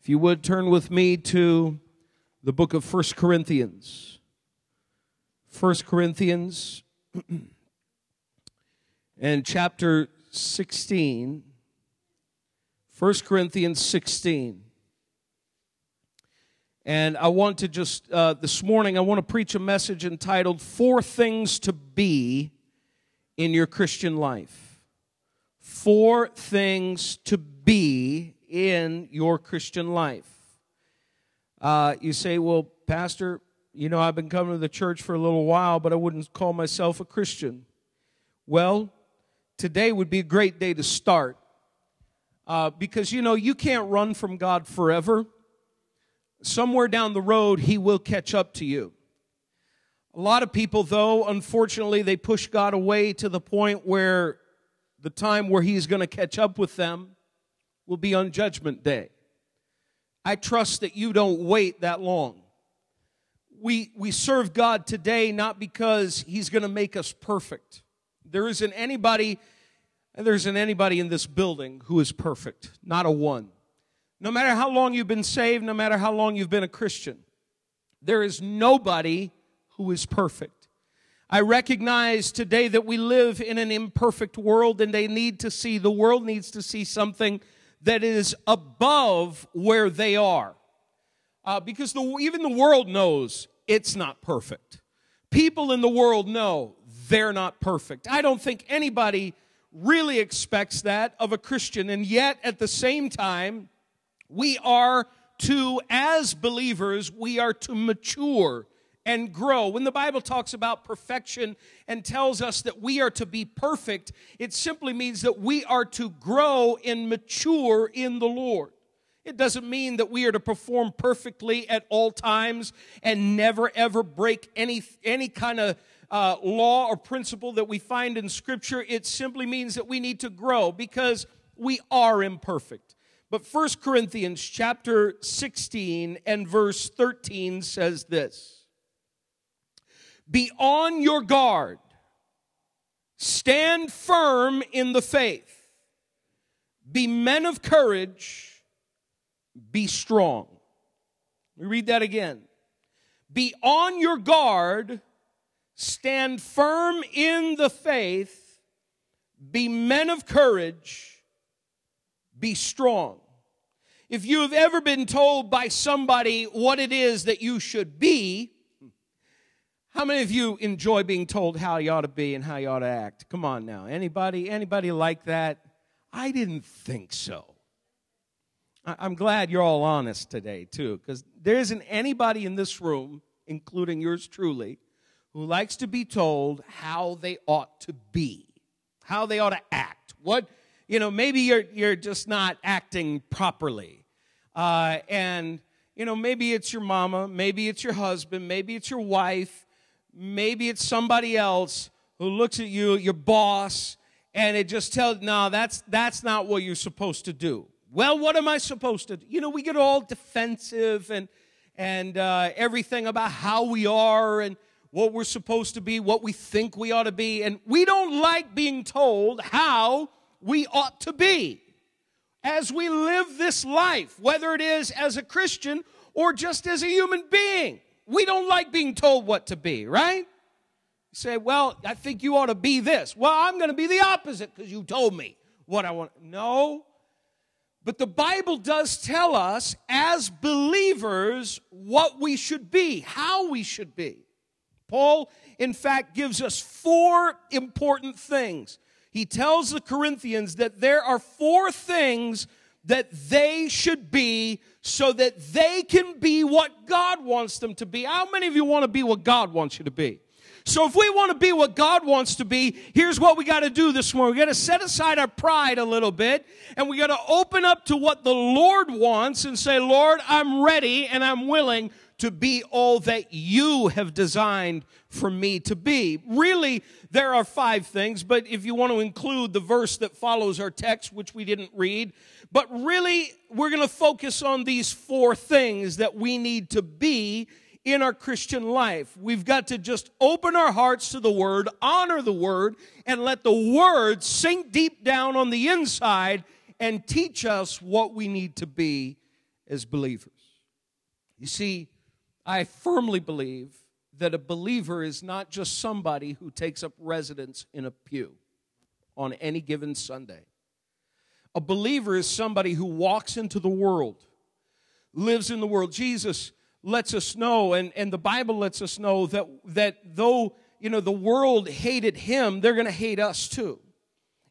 If you would turn with me to the book of First Corinthians. First Corinthians and chapter 16. 1 Corinthians 16. And I want to just, uh, this morning, I want to preach a message entitled Four Things to Be in Your Christian Life. Four Things to Be in Your Christian Life. Uh, you say, well, Pastor, you know, I've been coming to the church for a little while, but I wouldn't call myself a Christian. Well, today would be a great day to start. Uh, because, you know, you can't run from God forever. Somewhere down the road, He will catch up to you. A lot of people, though, unfortunately, they push God away to the point where the time where He's going to catch up with them will be on Judgment Day. I trust that you don't wait that long. We, we serve God today not because He's going to make us perfect. There isn't anybody there isn't anybody in this building who is perfect, not a one. No matter how long you've been saved, no matter how long you've been a Christian, there is nobody who is perfect. I recognize today that we live in an imperfect world and they need to see, the world needs to see something that is above where they are. Uh, because the, even the world knows it's not perfect. People in the world know they're not perfect. I don't think anybody really expects that of a Christian. And yet, at the same time, we are to, as believers, we are to mature and grow. When the Bible talks about perfection and tells us that we are to be perfect, it simply means that we are to grow and mature in the Lord. It doesn't mean that we are to perform perfectly at all times and never ever break any, any kind of uh, law or principle that we find in Scripture. It simply means that we need to grow because we are imperfect. But 1 Corinthians chapter 16 and verse 13 says this Be on your guard, stand firm in the faith, be men of courage, be strong. We read that again. Be on your guard, stand firm in the faith, be men of courage, be strong. If you have ever been told by somebody what it is that you should be, how many of you enjoy being told how you ought to be and how you ought to act? Come on now. Anybody anybody like that? I didn't think so. I'm glad you're all honest today too because there isn't anybody in this room including yours truly who likes to be told how they ought to be, how they ought to act. What, you know, maybe you're, you're just not acting properly. Uh, and, you know, maybe it's your mama, maybe it's your husband, maybe it's your wife, maybe it's somebody else who looks at you, your boss, and it just tells, no, that's, that's not what you're supposed to do. Well, what am I supposed to do? You know, we get all defensive and, and uh, everything about how we are and, what we're supposed to be, what we think we ought to be, and we don't like being told how we ought to be as we live this life, whether it is as a Christian or just as a human being. We don't like being told what to be, right? You say, well, I think you ought to be this. Well, I'm going to be the opposite because you told me what I want. No. But the Bible does tell us as believers what we should be, how we should be. Paul, in fact, gives us four important things. He tells the Corinthians that there are four things that they should be so that they can be what God wants them to be. How many of you want to be what God wants you to be? So if we want to be what God wants to be, here's what we got to do this morning. We got to set aside our pride a little bit and we got to open up to what the Lord wants and say, Lord, I'm ready and I'm willing to be all that you have designed for me to be. Really, there are five things, but if you want to include the verse that follows our text, which we didn't read, but really, we're going to focus on these four things that we need to be in our Christian life. We've got to just open our hearts to the Word, honor the Word, and let the Word sink deep down on the inside and teach us what we need to be as believers. You see, I firmly believe that a believer is not just somebody who takes up residence in a pew on any given Sunday. A believer is somebody who walks into the world, lives in the world. Jesus lets us know, and, and the Bible lets us know that, that though you know the world hated him, they're going to hate us too.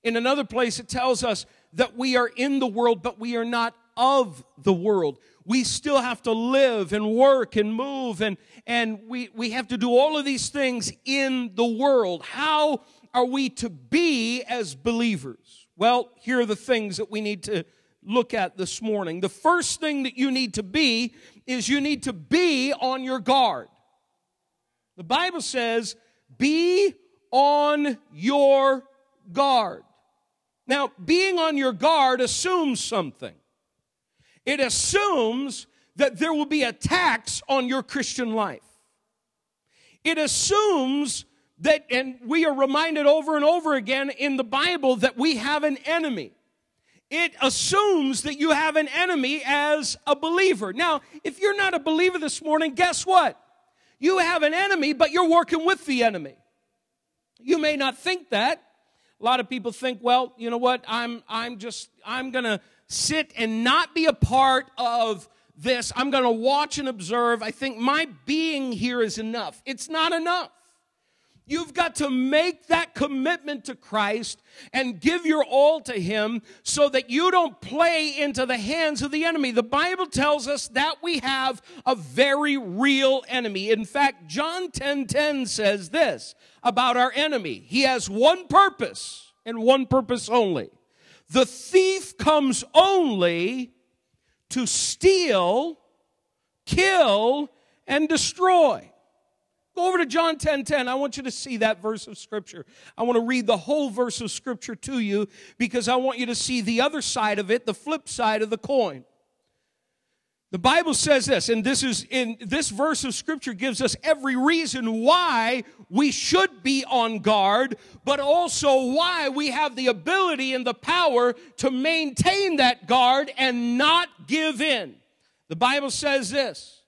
In another place, it tells us that we are in the world, but we are not of the world. We still have to live and work and move, and, and we, we have to do all of these things in the world. How are we to be as believers? Well, here are the things that we need to look at this morning. The first thing that you need to be is you need to be on your guard. The Bible says, be on your guard. Now, being on your guard assumes something. It assumes that there will be attacks on your Christian life. It assumes that, and we are reminded over and over again in the Bible that we have an enemy. It assumes that you have an enemy as a believer. Now, if you're not a believer this morning, guess what? You have an enemy, but you're working with the enemy. You may not think that. A lot of people think, well, you know what? I'm, I'm just, I'm to sit and not be a part of this. I'm going to watch and observe. I think my being here is enough. It's not enough. You've got to make that commitment to Christ and give your all to Him so that you don't play into the hands of the enemy. The Bible tells us that we have a very real enemy. In fact, John 10 10 says this about our enemy He has one purpose and one purpose only. The thief comes only to steal, kill, and destroy. Go over to John 10 10. I want you to see that verse of Scripture. I want to read the whole verse of Scripture to you because I want you to see the other side of it, the flip side of the coin. The Bible says this, and this is in this verse of Scripture gives us every reason why we should be on guard, but also why we have the ability and the power to maintain that guard and not give in. The Bible says this.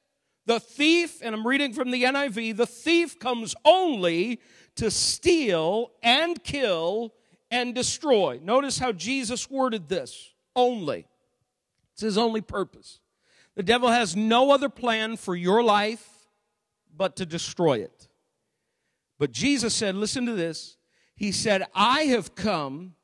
The thief, and I'm reading from the NIV, the thief comes only to steal and kill and destroy. Notice how Jesus worded this only. It's his only purpose. The devil has no other plan for your life but to destroy it. But Jesus said, listen to this. He said, I have come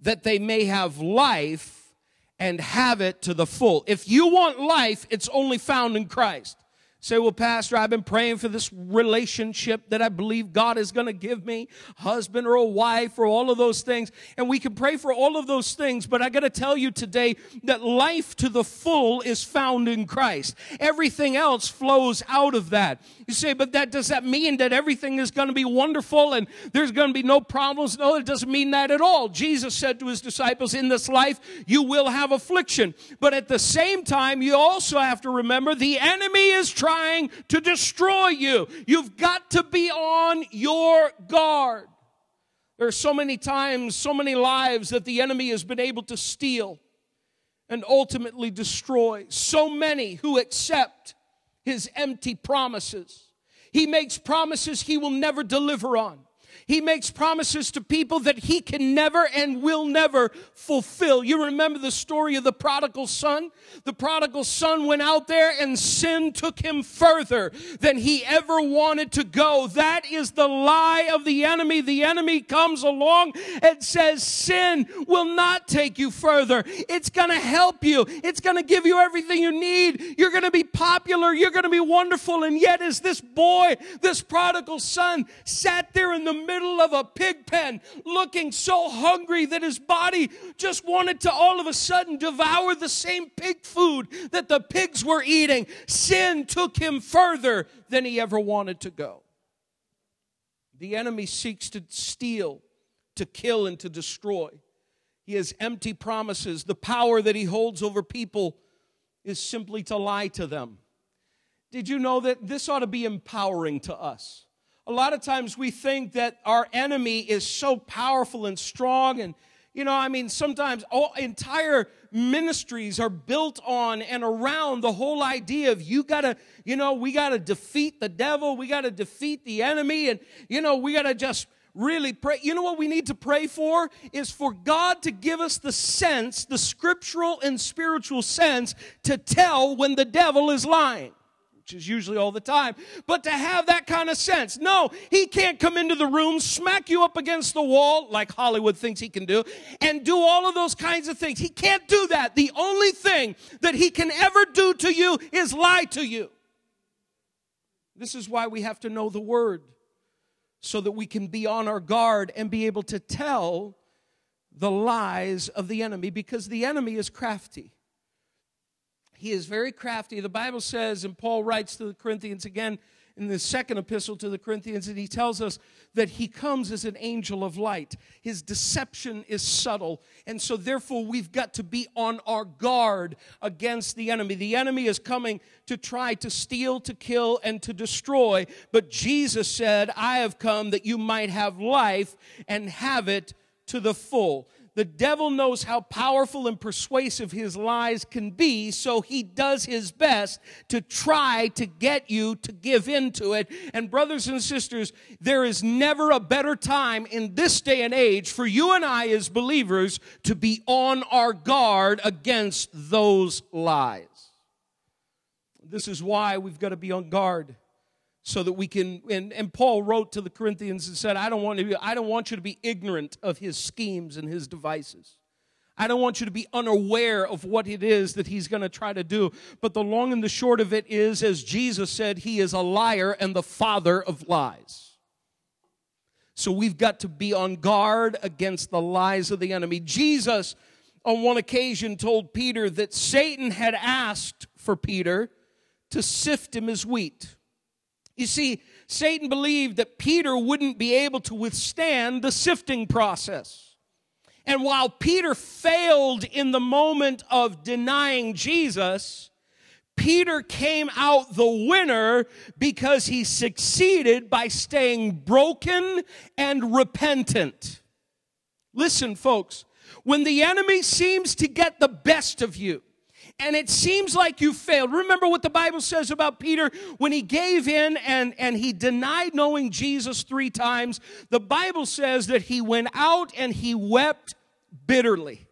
that they may have life and have it to the full. If you want life, it's only found in Christ. Say, well, Pastor, I've been praying for this relationship that I believe God is going to give me, husband or a wife or all of those things. And we can pray for all of those things, but I got to tell you today that life to the full is found in Christ. Everything else flows out of that. You say, but that does that mean that everything is going to be wonderful and there's going to be no problems? No, it doesn't mean that at all. Jesus said to his disciples, in this life, you will have affliction. But at the same time, you also have to remember the enemy is trying trying to destroy you. You've got to be on your guard. There are so many times, so many lives that the enemy has been able to steal and ultimately destroy. So many who accept his empty promises. He makes promises he will never deliver on. He makes promises to people that he can never and will never fulfill. You remember the story of the prodigal son? The prodigal son went out there and sin took him further than he ever wanted to go. That is the lie of the enemy. The enemy comes along and says sin will not take you further. It's going to help you. It's going to give you everything you need. You're going to be popular. You're going to be wonderful. And yet as this boy, this prodigal son sat there in the middle middle of a pig pen, looking so hungry that his body just wanted to all of a sudden devour the same pig food that the pigs were eating. Sin took him further than he ever wanted to go. The enemy seeks to steal, to kill, and to destroy. He has empty promises. The power that he holds over people is simply to lie to them. Did you know that this ought to be empowering to us? A lot of times we think that our enemy is so powerful and strong and You know, I mean, sometimes all entire ministries are built on and around the whole idea of you gotta, you know, we gotta defeat the devil, we gotta defeat the enemy, and, you know, we gotta just really pray. You know what we need to pray for? Is for God to give us the sense, the scriptural and spiritual sense, to tell when the devil is lying which is usually all the time, but to have that kind of sense. No, he can't come into the room, smack you up against the wall, like Hollywood thinks he can do, and do all of those kinds of things. He can't do that. The only thing that he can ever do to you is lie to you. This is why we have to know the word, so that we can be on our guard and be able to tell the lies of the enemy, because the enemy is crafty. He is very crafty. The Bible says, and Paul writes to the Corinthians again in the second epistle to the Corinthians, and he tells us that he comes as an angel of light. His deception is subtle. And so, therefore, we've got to be on our guard against the enemy. The enemy is coming to try to steal, to kill, and to destroy. But Jesus said, I have come that you might have life and have it to the full. The devil knows how powerful and persuasive his lies can be, so he does his best to try to get you to give in to it. And, brothers and sisters, there is never a better time in this day and age for you and I as believers to be on our guard against those lies. This is why we've got to be on guard so that we can and, and paul wrote to the corinthians and said i don't want to be, i don't want you to be ignorant of his schemes and his devices. I don't want you to be unaware of what it is that he's going to try to do. But the long and the short of it is as jesus said he is a liar and the father of lies. So we've got to be on guard against the lies of the enemy. Jesus on one occasion told peter that satan had asked for peter to sift him as wheat you see, Satan believed that Peter wouldn't be able to withstand the sifting process. And while Peter failed in the moment of denying Jesus, Peter came out the winner because he succeeded by staying broken and repentant. Listen, folks, when the enemy seems to get the best of you, and it seems like you failed. Remember what the Bible says about Peter when he gave in and, and he denied knowing Jesus three times. The Bible says that he went out and he wept bitterly.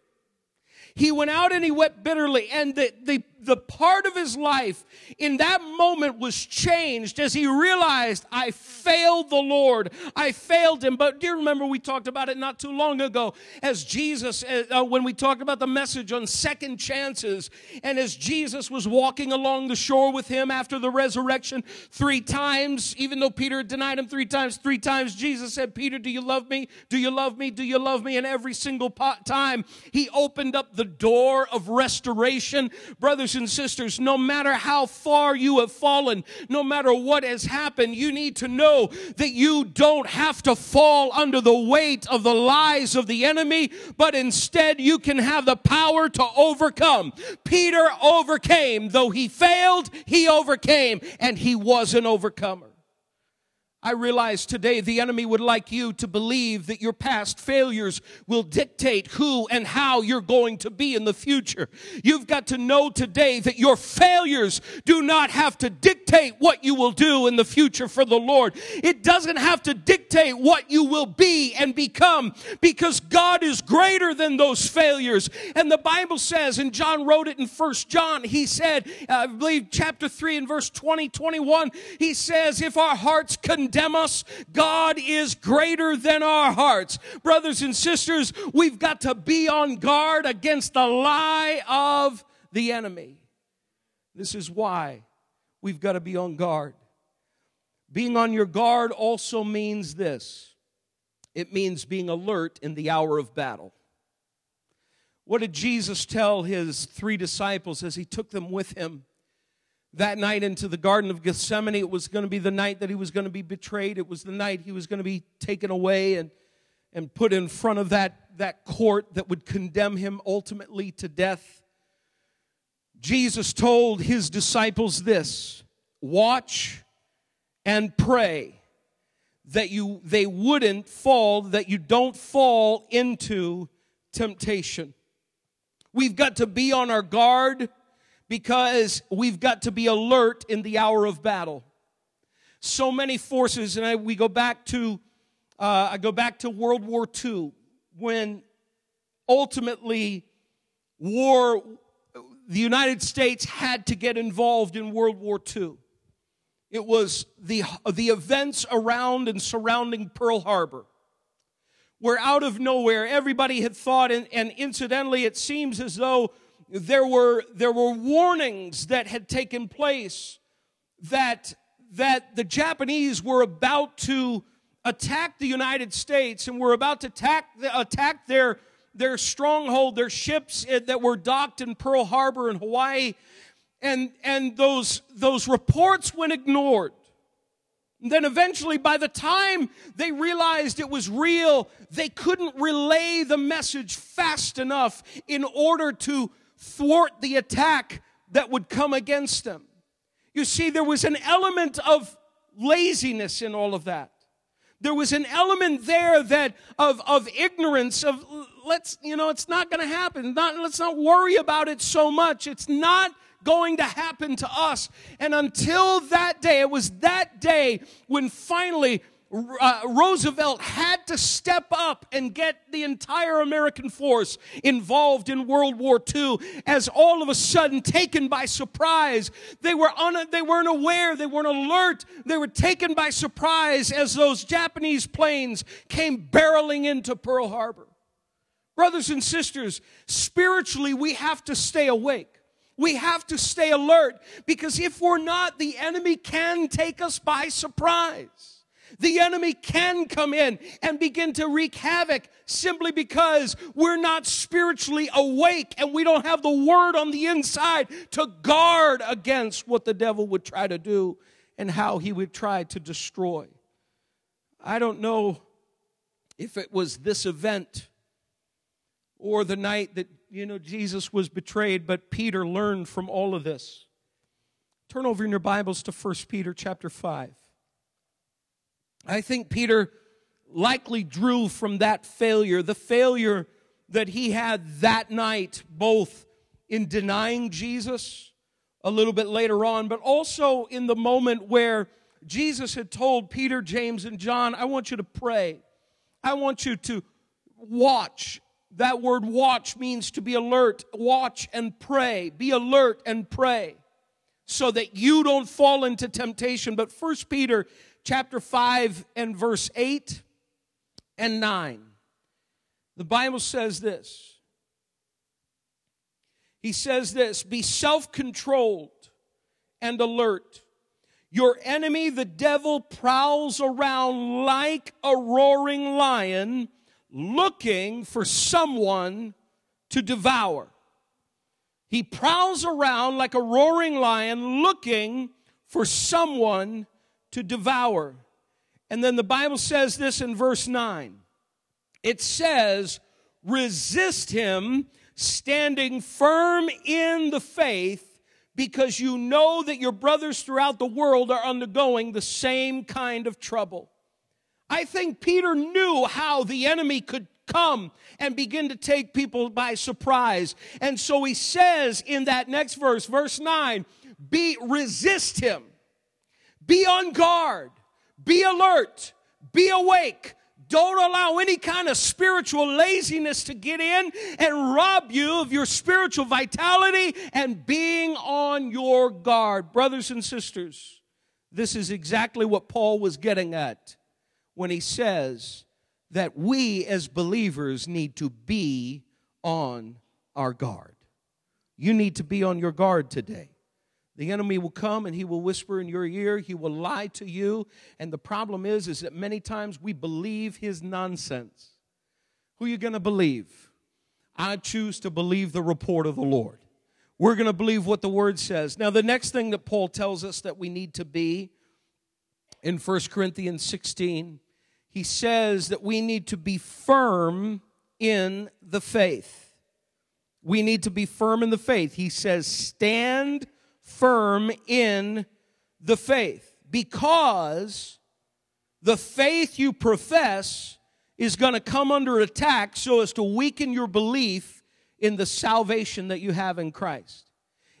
He went out and he wept bitterly. And the, the, the part of his life in that moment was changed as he realized, I failed the Lord. I failed him. But do you remember we talked about it not too long ago as Jesus, uh, uh, when we talked about the message on second chances, and as Jesus was walking along the shore with him after the resurrection three times, even though Peter denied him three times, three times Jesus said, Peter, do you love me? Do you love me? Do you love me? And every single time he opened up the door of restoration. Brothers and sisters, no matter how far you have fallen, no matter what has happened, you need to know that you don't have to fall under the weight of the lies of the enemy, but instead you can have the power to overcome. Peter overcame. Though he failed, he overcame, and he was an overcomer. I realize today the enemy would like you to believe that your past failures will dictate who and how you're going to be in the future. You've got to know today that your failures do not have to dictate what you will do in the future for the Lord. It doesn't have to dictate what you will be and become because God is greater than those failures. And the Bible says, and John wrote it in First John, he said, uh, I believe chapter 3 and verse 20, 21, he says, if our hearts condemn condemn us. God is greater than our hearts. Brothers and sisters, we've got to be on guard against the lie of the enemy. This is why we've got to be on guard. Being on your guard also means this it means being alert in the hour of battle. What did Jesus tell his three disciples as he took them with him? That night into the Garden of Gethsemane. It was going to be the night that he was going to be betrayed. It was the night he was going to be taken away and, and put in front of that, that court that would condemn him ultimately to death. Jesus told his disciples this watch and pray that you they wouldn't fall that you don't fall into temptation. We've got to be on our guard because we've got to be alert in the hour of battle. So many forces, and I, we go back to, uh, I go back to World War II when ultimately war, the United States had to get involved in World War II. It was the, the events around and surrounding Pearl Harbor where out of nowhere everybody had thought, and, and incidentally, it seems as though there were, there were warnings that had taken place that, that the Japanese were about to attack the United States and were about to attack, attack their, their stronghold, their ships that were docked in Pearl Harbor in Hawaii. And, and those, those reports went ignored. Then eventually, by the time they realized it was real, they couldn't relay the message fast enough in order to thwart the attack that would come against them. You see, there was an element of laziness in all of that. There was an element there that of, of ignorance of let's, you know, it's not going to happen. Not, let's not worry about it so much. It's not going to happen to us. And until that day, it was that day when finally uh, Roosevelt had to step up and get the entire American force involved in World War II as all of a sudden taken by surprise. They were un- they weren't aware, they weren't alert, they were taken by surprise as those Japanese planes came barreling into Pearl Harbor. Brothers and sisters, spiritually we have to stay awake. We have to stay alert because if we're not, the enemy can take us by surprise. The enemy can come in and begin to wreak havoc simply because we're not spiritually awake and we don't have the word on the inside to guard against what the devil would try to do and how he would try to destroy. I don't know if it was this event or the night that you know, Jesus was betrayed, but Peter learned from all of this. Turn over in your Bibles to 1 Peter chapter 5. I think Peter likely drew from that failure, the failure that he had that night, both in denying Jesus a little bit later on, but also in the moment where Jesus had told Peter, James, and John, I want you to pray. I want you to watch that word watch means to be alert. Watch and pray. Be alert and pray so that you don't fall into temptation. But First Peter chapter 5 and verse 8 and 9. The Bible says this. He says this, be self-controlled and alert. Your enemy, the devil, prowls around like a roaring lion looking for someone to devour. He prowls around like a roaring lion looking for someone to devour. And then the Bible says this in verse 9 it says, resist him, standing firm in the faith, because you know that your brothers throughout the world are undergoing the same kind of trouble. I think Peter knew how the enemy could come and begin to take people by surprise. And so he says in that next verse, verse 9, be resist him. Be on guard. Be alert. Be awake. Don't allow any kind of spiritual laziness to get in and rob you of your spiritual vitality and being on your guard. Brothers and sisters, this is exactly what Paul was getting at when he says that we as believers need to be on our guard. You need to be on your guard today. The enemy will come and he will whisper in your ear, he will lie to you, and the problem is is that many times we believe his nonsense. Who are you going to believe? I choose to believe the report of the Lord. We're going to believe what the word says. Now the next thing that Paul tells us that we need to be in 1 Corinthians 16 he says that we need to be firm in the faith. We need to be firm in the faith. He says, stand firm in the faith because the faith you profess is going to come under attack so as to weaken your belief in the salvation that you have in Christ.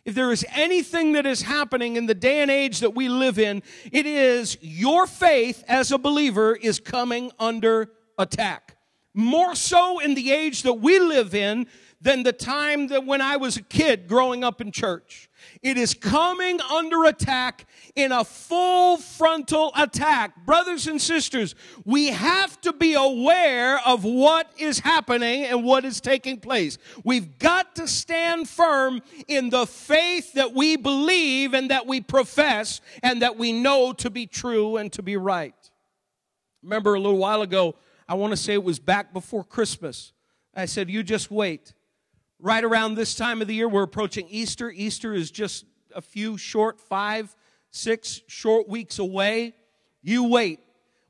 If there is anything that is happening in the day and age that we live in, it is your faith as a believer is coming under attack. More so in the age that we live in than the time that when I was a kid growing up in church. It is coming under attack in a full frontal attack. Brothers and sisters, we have to be aware of what is happening and what is taking place. We've got to stand firm in the faith that we believe and that we profess and that we know to be true and to be right. Remember a little while ago, I want to say it was back before Christmas. I said, You just wait right around this time of the year, we're approaching Easter. Easter is just a few short, five, six short weeks away. You wait.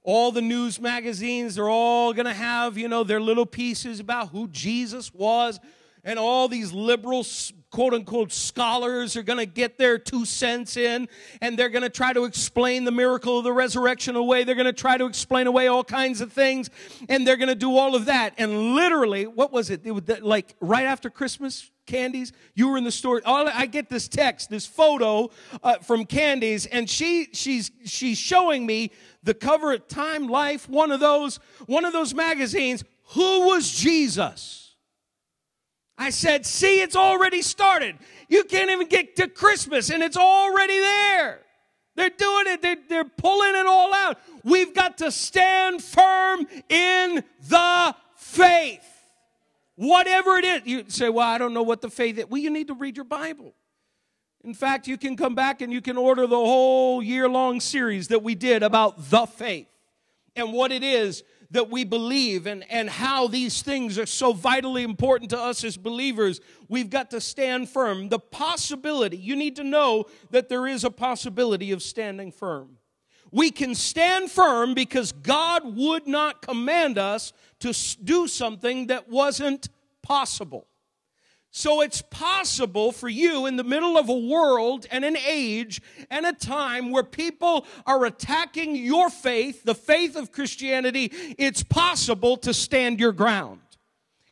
All the news magazines, they're all going to have, you know, their little pieces about who Jesus was. And all these liberal quote unquote scholars are going to get their two cents in and they're going to try to explain the miracle of the resurrection away. They're going to try to explain away all kinds of things and they're going to do all of that. And literally, what was it? It was like right after Christmas, Candies, you were in the store. All, I get this text, this photo uh, from Candies, and she she's she's showing me the cover of Time Life, one of those one of those magazines. Who was Jesus? I said, see, it's already started. You can't even get to Christmas and it's already there. They're doing it. They're, they're pulling it all out. We've got to stand firm in the faith. Whatever it is. You say, well, I don't know what the faith is. Well, you need to read your Bible. In fact, you can come back and you can order the whole year long series that we did about the faith and what it is that we believe and, and how these things are so vitally important to us as believers, we've got to stand firm. The possibility, you need to know that there is a possibility of standing firm. We can stand firm because God would not command us to do something that wasn't possible. So it's possible for you in the middle of a world and an age and a time where people are attacking your faith, the faith of Christianity, it's possible to stand your ground.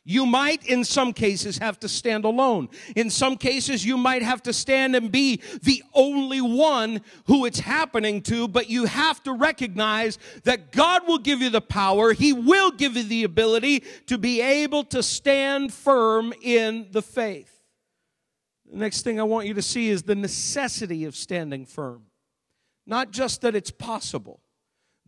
You might, in some cases, have to stand alone. In some cases, you might have to stand and be the only one who it's happening to, but you have to recognize that God will give you the power. He will give you the ability to be able to stand firm in the faith. The next thing I want you to see is the necessity of standing firm. Not just that it's possible,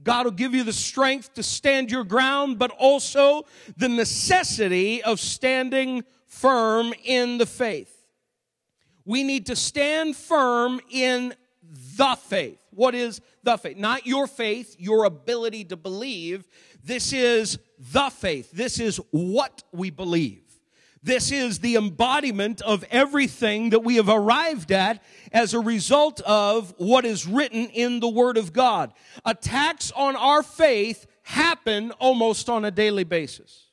God will give you the strength to stand your ground, but also the necessity of standing firm in the faith. We need to stand firm in the faith. What is the faith? Not your faith, your ability to believe. This is the faith. This is what we believe. This is the embodiment of everything that we have arrived at as a result of what is written in the Word of God. Attacks on our faith happen almost on a daily basis.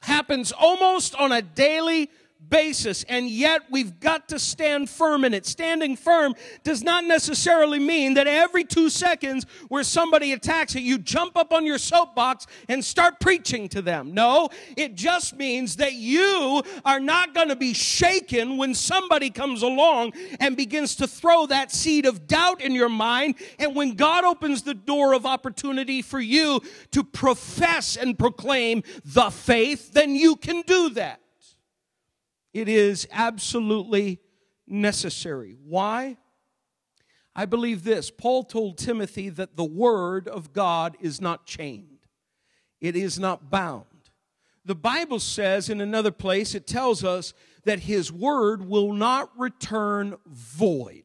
Happens almost on a daily basis, and yet we've got to stand firm in it. Standing firm does not necessarily mean that every two seconds where somebody attacks it, you jump up on your soapbox and start preaching to them. No, it just means that you are not going to be shaken when somebody comes along and begins to throw that seed of doubt in your mind. And when God opens the door of opportunity for you to profess and proclaim the faith, then you can do that. It is absolutely necessary. Why? I believe this. Paul told Timothy that the word of God is not chained, it is not bound. The Bible says in another place, it tells us that his word will not return void.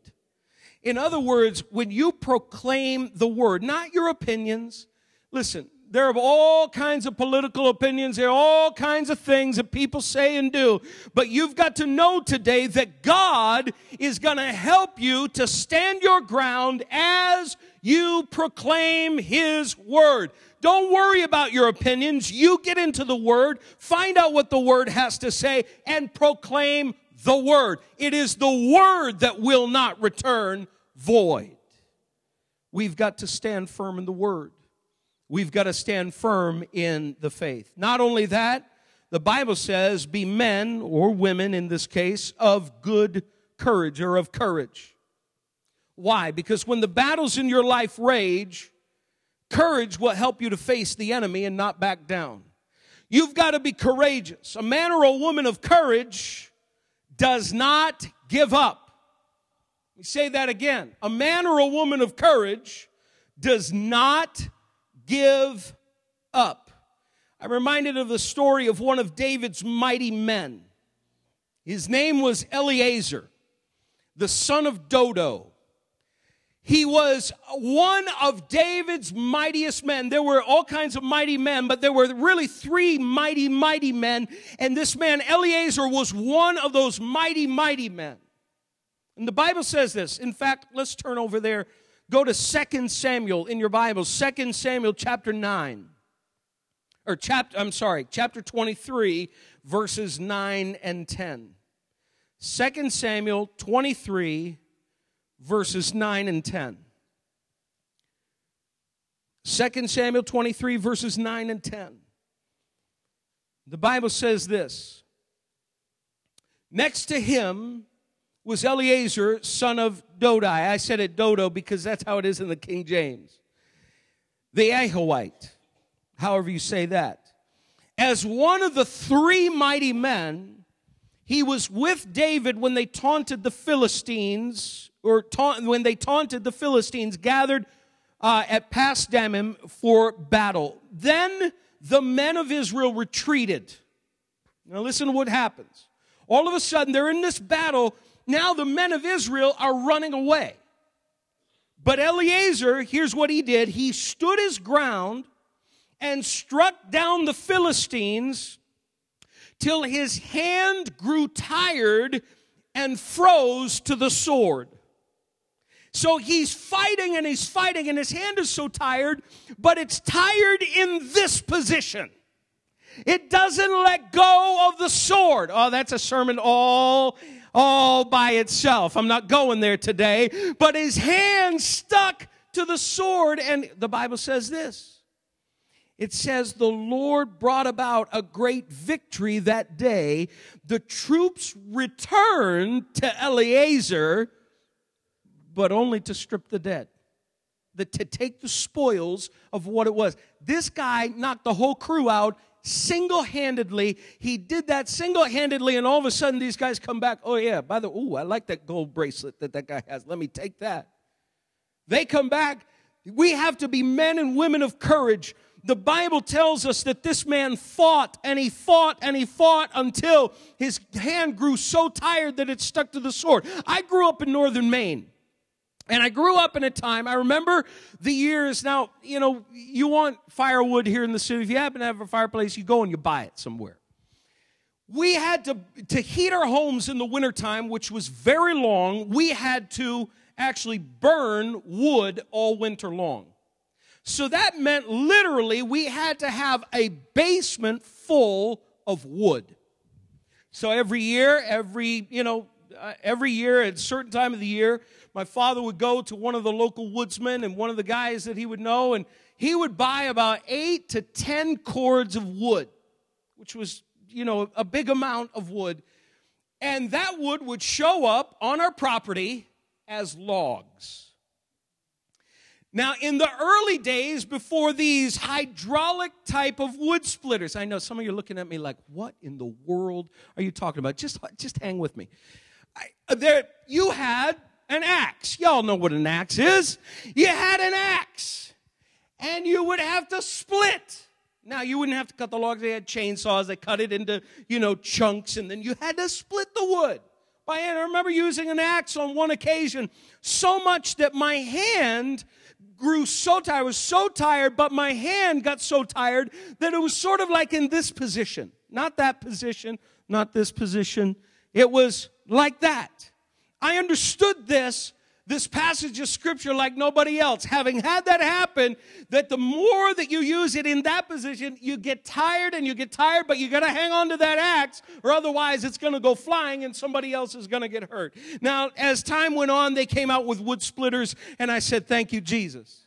In other words, when you proclaim the word, not your opinions, listen, there are all kinds of political opinions. There are all kinds of things that people say and do. But you've got to know today that God is going to help you to stand your ground as you proclaim His word. Don't worry about your opinions. You get into the word, find out what the word has to say, and proclaim the word. It is the word that will not return void. We've got to stand firm in the word. We've got to stand firm in the faith. Not only that, the Bible says, be men or women in this case of good courage or of courage. Why? Because when the battles in your life rage, courage will help you to face the enemy and not back down. You've got to be courageous. A man or a woman of courage does not give up. Let me say that again. A man or a woman of courage does not give up. I'm reminded of the story of one of David's mighty men. His name was Eleazar, the son of Dodo. He was one of David's mightiest men. There were all kinds of mighty men, but there were really three mighty, mighty men. And this man, Eleazar, was one of those mighty, mighty men. And the Bible says this. In fact, let's turn over there. Go to 2 Samuel in your Bible, 2 Samuel chapter 9. Or chapter, I'm sorry, chapter 23, verses 9 and 10. 2 Samuel 23, verses 9 and 10. 2 Samuel 23, verses 9 and 10. The Bible says this Next to him was Eleazar, son of Dodai. I said it Dodo because that's how it is in the King James. The Ahohite, however you say that. As one of the three mighty men, he was with David when they taunted the Philistines or taunt, when they taunted the Philistines, gathered uh, at Pas Dammim for battle. Then the men of Israel retreated. Now listen to what happens. All of a sudden, they're in this battle. Now the men of Israel are running away. But Eleazar, here's what he did. He stood his ground and struck down the Philistines till his hand grew tired and froze to the sword. So he's fighting and he's fighting, and his hand is so tired, but it's tired in this position. It doesn't let go of the sword. Oh, that's a sermon all, all by itself. I'm not going there today, but his hand stuck to the sword, and the Bible says this. It says the Lord brought about a great victory that day. The troops returned to Eleazar but only to strip the dead. The, to take the spoils of what it was. This guy knocked the whole crew out single handedly. He did that single handedly, and all of a sudden these guys come back. Oh, yeah, by the ooh, I like that gold bracelet that that guy has. Let me take that. They come back. We have to be men and women of courage. The Bible tells us that this man fought and he fought and he fought until his hand grew so tired that it stuck to the sword. I grew up in northern Maine. And I grew up in a time, I remember the years. Now, you know, you want firewood here in the city. If you happen to have a fireplace, you go and you buy it somewhere. We had to, to heat our homes in the wintertime, which was very long, we had to actually burn wood all winter long. So that meant literally we had to have a basement full of wood. So every year, every, you know, uh, every year at a certain time of the year, my father would go to one of the local woodsmen and one of the guys that he would know, and he would buy about eight to ten cords of wood, which was, you know, a big amount of wood. And that wood would show up on our property as logs. Now, in the early days before these hydraulic type of wood splitters, I know some of you are looking at me like, what in the world are you talking about? Just, just hang with me. I, there, you had an axe. Y'all know what an axe is. You had an axe. And you would have to split. Now, you wouldn't have to cut the logs. They had chainsaws. They cut it into, you know, chunks. And then you had to split the wood. By, hand. I remember using an axe on one occasion so much that my hand grew so tired. I was so tired, but my hand got so tired that it was sort of like in this position. Not that position, not this position. It was like that. I understood this, this passage of scripture like nobody else. Having had that happen, that the more that you use it in that position, you get tired and you get tired, but you got to hang on to that axe or otherwise it's going to go flying and somebody else is going to get hurt. Now, as time went on, they came out with wood splitters and I said, thank you, Jesus.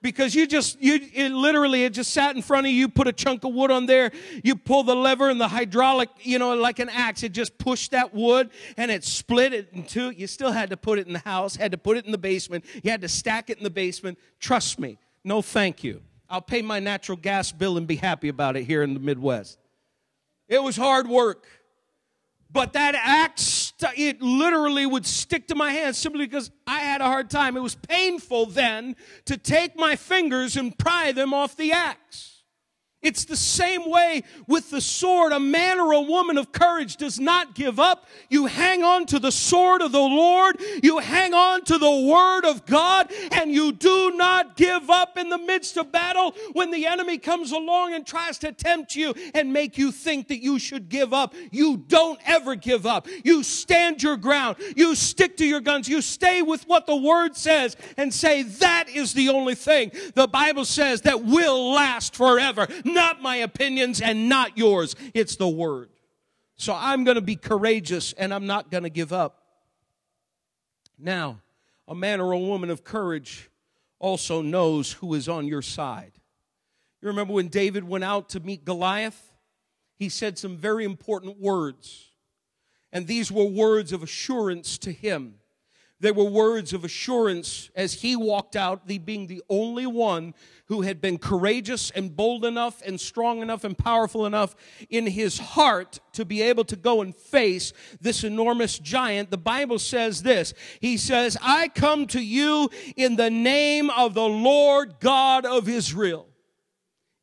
Because you just you it literally it just sat in front of you put a chunk of wood on there you pull the lever and the hydraulic you know like an axe it just pushed that wood and it split it in two. You still had to put it in the house had to put it in the basement you had to stack it in the basement. Trust me no thank you. I'll pay my natural gas bill and be happy about it here in the midwest. It was hard work but that axe it literally would stick to my hand simply because I had a hard time. It was painful then to take my fingers and pry them off the axe. It's the same way with the sword. A man or a woman of courage does not give up. You hang on to the sword of the Lord. You hang on to the word of God and you do not give up in the midst of battle when the enemy comes along and tries to tempt you and make you think that you should give up. You don't ever give up. You stand your ground. You stick to your guns. You stay with what the word says and say that is the only thing the Bible says that will last forever not my opinions and not yours. It's the word. So I'm going to be courageous and I'm not going to give up. Now, a man or a woman of courage also knows who is on your side. You remember when David went out to meet Goliath? He said some very important words. And these were words of assurance to him. They were words of assurance as he walked out, the, being the only one who had been courageous and bold enough and strong enough and powerful enough in his heart to be able to go and face this enormous giant. The Bible says this He says, I come to you in the name of the Lord God of Israel.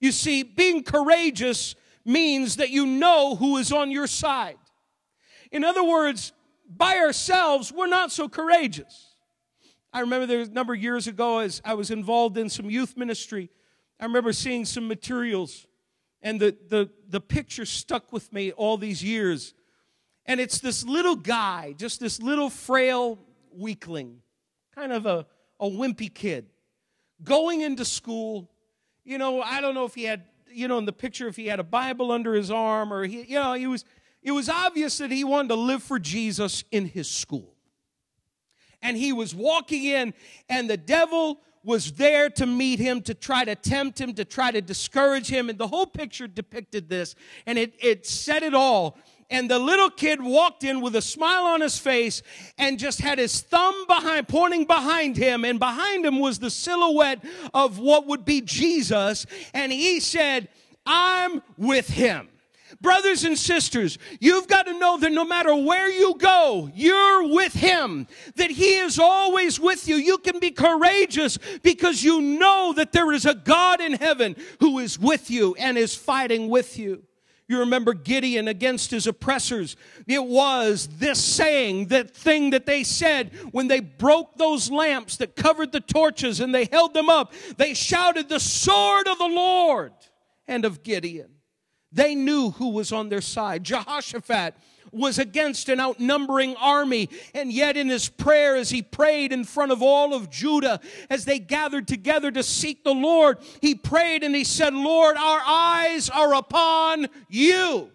You see, being courageous means that you know who is on your side. In other words, by ourselves, we're not so courageous. I remember there was a number of years ago as I was involved in some youth ministry. I remember seeing some materials, and the, the, the picture stuck with me all these years. And it's this little guy, just this little frail weakling, kind of a, a wimpy kid, going into school. You know, I don't know if he had, you know, in the picture, if he had a Bible under his arm or he, you know, he was it was obvious that he wanted to live for Jesus in his school. And he was walking in, and the devil was there to meet him, to try to tempt him, to try to discourage him. And the whole picture depicted this, and it, it said it all. And the little kid walked in with a smile on his face and just had his thumb behind, pointing behind him. And behind him was the silhouette of what would be Jesus. And he said, I'm with him. Brothers and sisters, you've got to know that no matter where you go, you're with Him, that He is always with you. You can be courageous because you know that there is a God in heaven who is with you and is fighting with you. You remember Gideon against his oppressors. It was this saying, that thing that they said when they broke those lamps that covered the torches and they held them up. They shouted, The sword of the Lord and of Gideon. They knew who was on their side. Jehoshaphat was against an outnumbering army, and yet in his prayer, as he prayed in front of all of Judah, as they gathered together to seek the Lord, he prayed and he said, Lord, our eyes are upon you.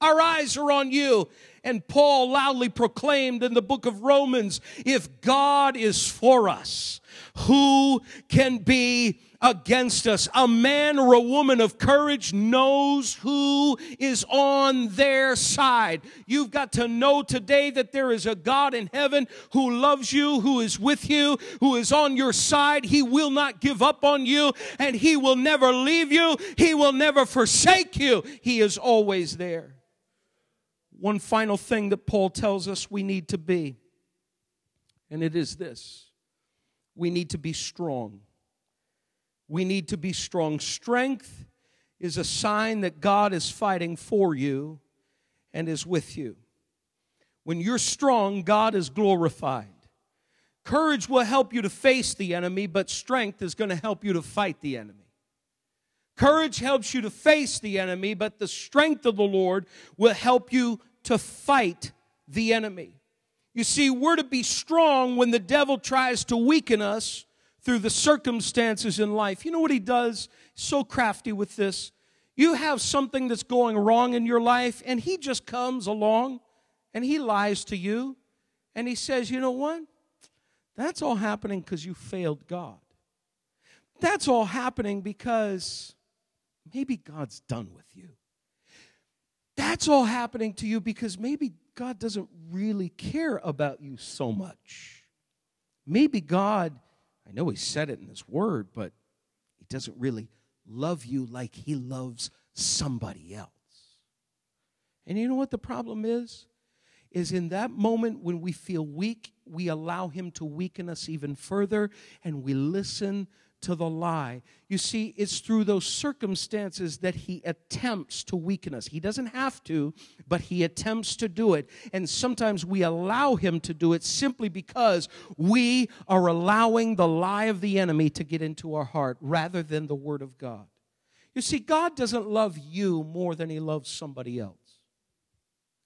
Our eyes are on you. And Paul loudly proclaimed in the book of Romans, if God is for us, who can be against us. A man or a woman of courage knows who is on their side. You've got to know today that there is a God in heaven who loves you, who is with you, who is on your side. He will not give up on you and he will never leave you. He will never forsake you. He is always there. One final thing that Paul tells us we need to be, and it is this we need to be strong. We need to be strong. Strength is a sign that God is fighting for you and is with you. When you're strong, God is glorified. Courage will help you to face the enemy, but strength is going to help you to fight the enemy. Courage helps you to face the enemy, but the strength of the Lord will help you to fight the enemy. You see, we're to be strong when the devil tries to weaken us through the circumstances in life. You know what he does? So crafty with this. You have something that's going wrong in your life, and he just comes along and he lies to you and he says, You know what? That's all happening because you failed God. That's all happening because maybe God's done with you. That's all happening to you because maybe God doesn't really care about you so much. Maybe God, I know He said it in His Word, but He doesn't really love you like He loves somebody else. And you know what the problem is? Is in that moment when we feel weak, we allow Him to weaken us even further and we listen to the lie. You see, it's through those circumstances that he attempts to weaken us. He doesn't have to, but he attempts to do it. And sometimes we allow him to do it simply because we are allowing the lie of the enemy to get into our heart rather than the word of God. You see, God doesn't love you more than he loves somebody else.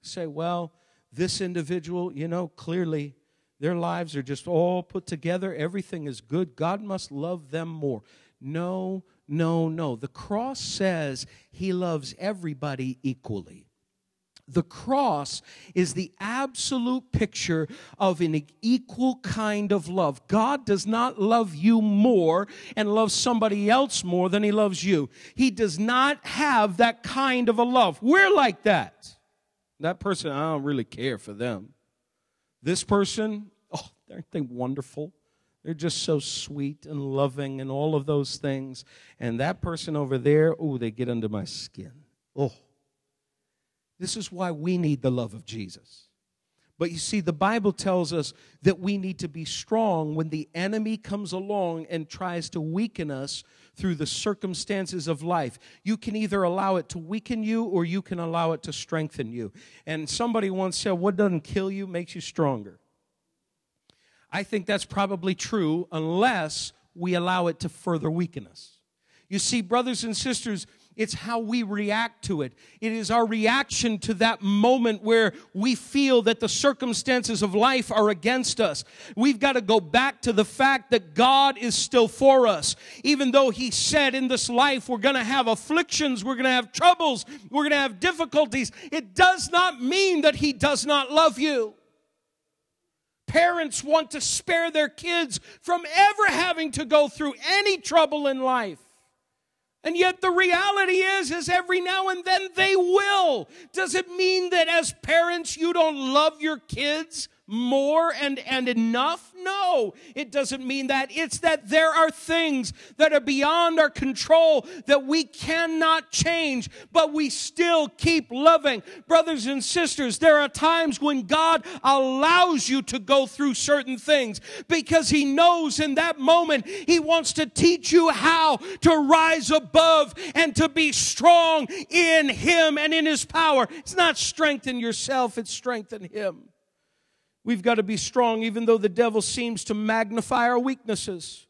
Say, well, this individual, you know, clearly their lives are just all put together. Everything is good. God must love them more. No, no, no. The cross says He loves everybody equally. The cross is the absolute picture of an equal kind of love. God does not love you more and love somebody else more than He loves you. He does not have that kind of a love. We're like that. That person, I don't really care for them. This person, oh, aren't they wonderful? They're just so sweet and loving and all of those things. And that person over there, oh, they get under my skin. Oh. This is why we need the love of Jesus. But you see, the Bible tells us that we need to be strong when the enemy comes along and tries to weaken us through the circumstances of life. You can either allow it to weaken you or you can allow it to strengthen you. And somebody once said, What doesn't kill you makes you stronger. I think that's probably true unless we allow it to further weaken us. You see, brothers and sisters, it's how we react to it. It is our reaction to that moment where we feel that the circumstances of life are against us. We've got to go back to the fact that God is still for us. Even though He said in this life we're going to have afflictions, we're going to have troubles, we're going to have difficulties, it does not mean that He does not love you. Parents want to spare their kids from ever having to go through any trouble in life. And yet the reality is, is every now and then they will. Does it mean that as parents you don't love your kids more and, and enough? No, it doesn't mean that. It's that there are things that are beyond our control that we cannot change, but we still keep loving. Brothers and sisters, there are times when God allows you to go through certain things because He knows in that moment He wants to teach you how to rise above and to be strong in Him and in His power. It's not strengthen yourself, it's strengthen Him. We've got to be strong even though the devil seems to magnify our weaknesses.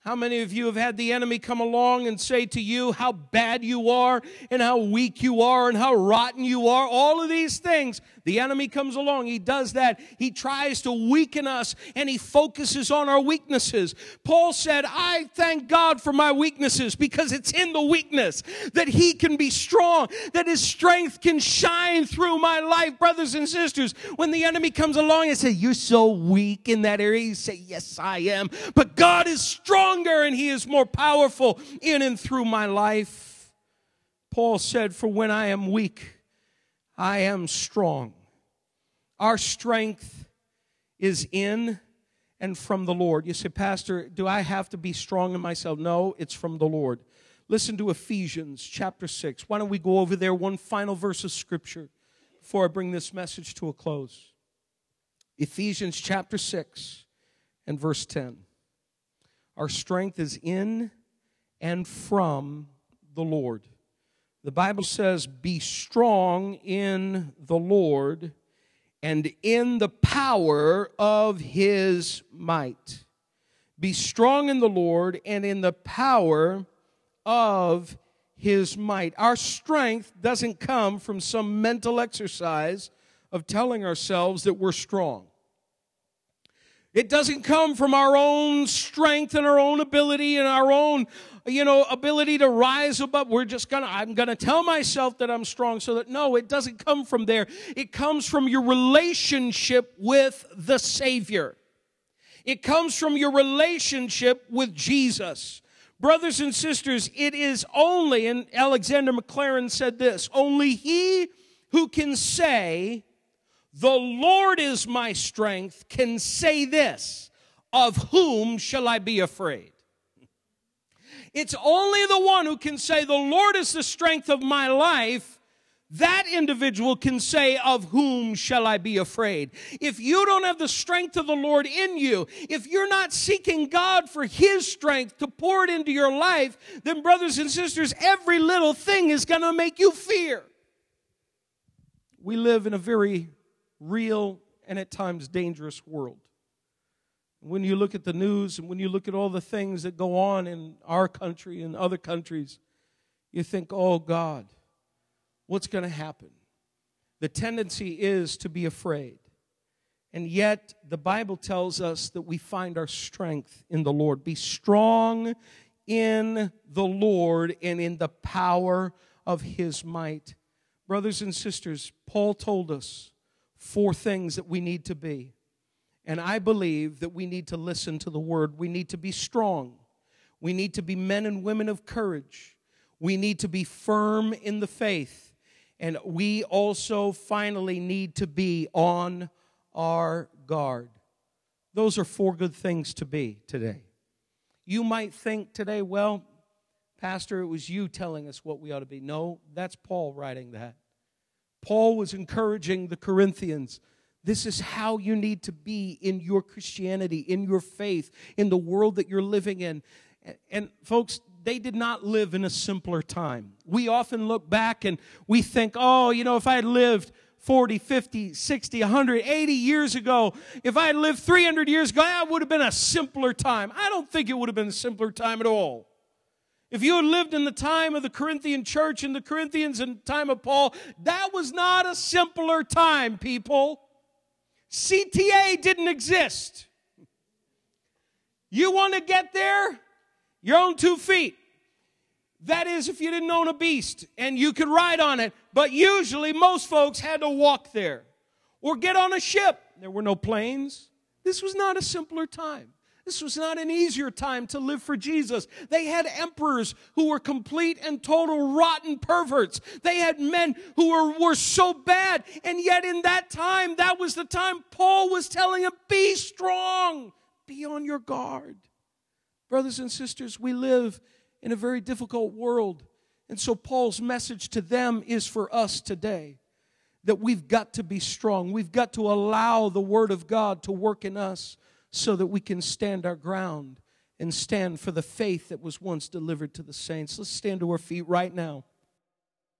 How many of you have had the enemy come along and say to you how bad you are and how weak you are and how rotten you are? All of these things. The enemy comes along. He does that. He tries to weaken us and he focuses on our weaknesses. Paul said, I thank God for my weaknesses because it's in the weakness that he can be strong, that his strength can shine through my life, brothers and sisters. When the enemy comes along and says, You're so weak in that area, you say, Yes, I am. But God is stronger and He is more powerful in and through my life. Paul said, For when I am weak, I am strong. Our strength is in and from the Lord. You say, Pastor, do I have to be strong in myself? No, it's from the Lord. Listen to Ephesians chapter 6. Why don't we go over there one final verse of scripture before I bring this message to a close? Ephesians chapter 6 and verse 10. Our strength is in and from the Lord. The Bible says, Be strong in the Lord and in the power of his might. Be strong in the Lord and in the power of his might. Our strength doesn't come from some mental exercise of telling ourselves that we're strong. It doesn't come from our own strength and our own ability and our own, you know, ability to rise above. We're just gonna, I'm gonna tell myself that I'm strong so that, no, it doesn't come from there. It comes from your relationship with the Savior. It comes from your relationship with Jesus. Brothers and sisters, it is only, and Alexander Maclaren said this, only he who can say, the Lord is my strength, can say this, of whom shall I be afraid? It's only the one who can say, the Lord is the strength of my life, that individual can say, Of whom shall I be afraid? If you don't have the strength of the Lord in you, if you're not seeking God for His strength to pour it into your life, then, brothers and sisters, every little thing is going to make you fear. We live in a very real and at times dangerous world. When you look at the news and when you look at all the things that go on in our country and other countries, you think, oh God, what's going to happen. The tendency is to be afraid. And yet, the Bible tells us that we find our strength in the Lord. Be strong in the Lord and in the power of his might. Brothers and sisters, Paul told us four things that we need to be. And I believe that we need to listen to the word. We need to be strong. We need to be men and women of courage. We need to be firm in the faith. And we also finally need to be on our guard. Those are four good things to be today. You might think today, well, Pastor, it was you telling us what we ought to be. No, that's Paul writing that. Paul was encouraging the Corinthians. This is how you need to be in your Christianity, in your faith, in the world that you're living in. And, folks, they did not live in a simpler time. We often look back and we think, oh, you know, if I had lived 40, 50, 60, 100, 80 years ago, if I had lived 300 years ago, that would have been a simpler time. I don't think it would have been a simpler time at all. If you had lived in the time of the Corinthian church and the Corinthians in the time of Paul, that was not a simpler time, people. CTA didn't exist. You want to get there? You're on two feet. That is, if you didn't own a beast and you could ride on it. But usually, most folks had to walk there or get on a ship. There were no planes. This was not a simpler time. This was not an easier time to live for Jesus. They had emperors who were complete and total rotten perverts. They had men who were, were so bad. And yet, in that time, that was the time Paul was telling them, Be strong, be on your guard. Brothers and sisters, we live in a very difficult world. And so Paul's message to them is for us today that we've got to be strong. We've got to allow the Word of God to work in us so that we can stand our ground and stand for the faith that was once delivered to the saints. Let's stand to our feet right now.